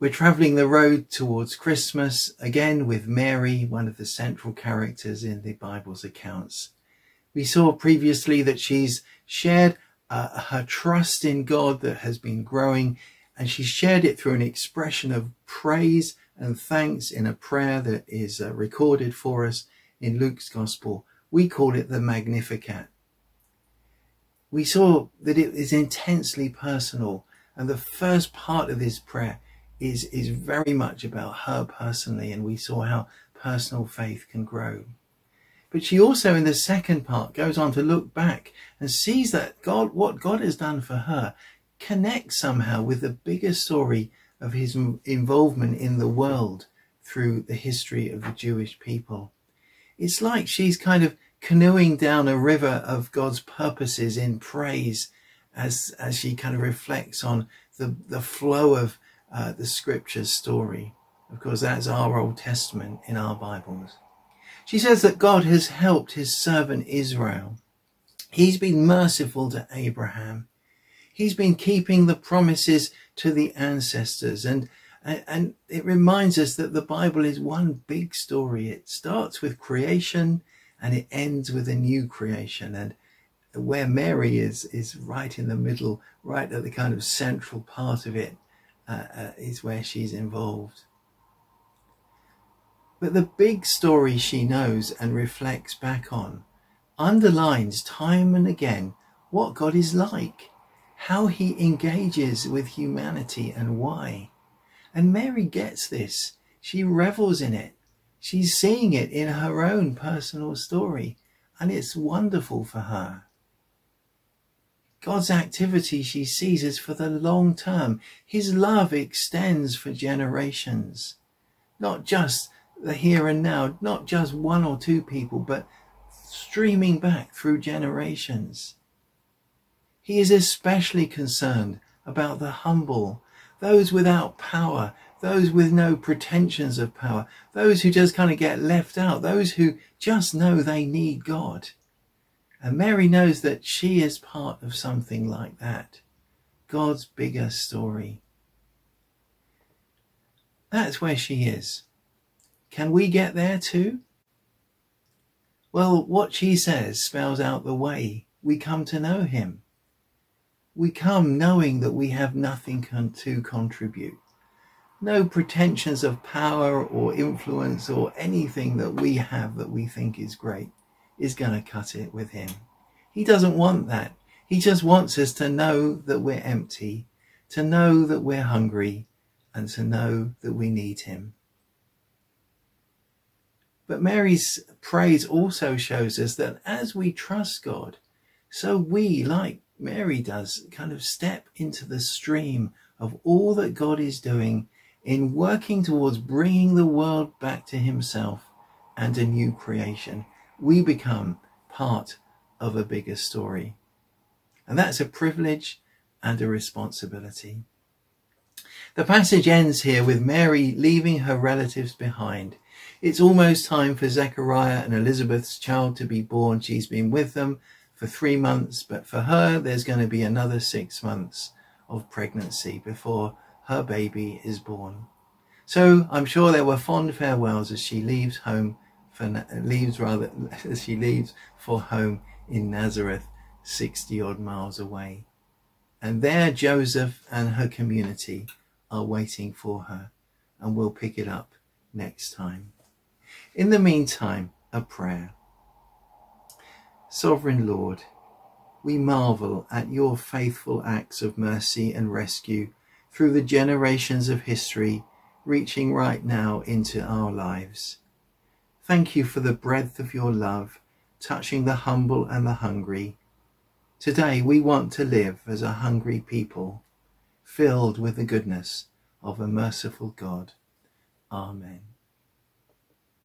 We're traveling the road towards Christmas again with Mary, one of the central characters in the Bible's accounts. We saw previously that she's shared uh, her trust in God that has been growing and she shared it through an expression of praise and thanks in a prayer that is uh, recorded for us in Luke's Gospel. We call it the Magnificat. We saw that it is intensely personal and the first part of this prayer is, is very much about her personally, and we saw how personal faith can grow. But she also, in the second part, goes on to look back and sees that God, what God has done for her, connects somehow with the bigger story of his involvement in the world through the history of the Jewish people. It's like she's kind of canoeing down a river of God's purposes in praise as, as she kind of reflects on the, the flow of uh, the scriptures story. Of course, that's our Old Testament in our Bibles. She says that God has helped his servant Israel. He's been merciful to Abraham. He's been keeping the promises to the ancestors and and it reminds us that the Bible is one big story. It starts with creation and it ends with a new creation. And where Mary is, is right in the middle, right at the kind of central part of it uh, uh, is where she's involved. But the big story she knows and reflects back on underlines time and again what God is like, how he engages with humanity and why. And Mary gets this. She revels in it. She's seeing it in her own personal story, and it's wonderful for her. God's activity she sees is for the long term. His love extends for generations, not just the here and now, not just one or two people, but streaming back through generations. He is especially concerned about the humble, those without power, those with no pretensions of power, those who just kind of get left out, those who just know they need God. And Mary knows that she is part of something like that. God's bigger story. That's where she is. Can we get there too? Well, what she says spells out the way we come to know him. We come knowing that we have nothing to contribute. No pretensions of power or influence or anything that we have that we think is great is going to cut it with him. He doesn't want that. He just wants us to know that we're empty, to know that we're hungry, and to know that we need him. But Mary's praise also shows us that as we trust God, so we, like Mary does, kind of step into the stream of all that God is doing in working towards bringing the world back to himself and a new creation we become part of a bigger story. And that's a privilege and a responsibility. The passage ends here with Mary leaving her relatives behind. It's almost time for Zechariah and Elizabeth's child to be born. She's been with them for three months, but for her, there's going to be another six months of pregnancy before her baby is born. So I'm sure there were fond farewells as she leaves home for leaves rather as she leaves for home in Nazareth, 60 odd miles away. And there Joseph and her community are waiting for her, and we'll pick it up next time. In the meantime, a prayer. Sovereign Lord, we marvel at your faithful acts of mercy and rescue through the generations of history, reaching right now into our lives. Thank you for the breadth of your love, touching the humble and the hungry. Today we want to live as a hungry people, filled with the goodness of a merciful God. Amen.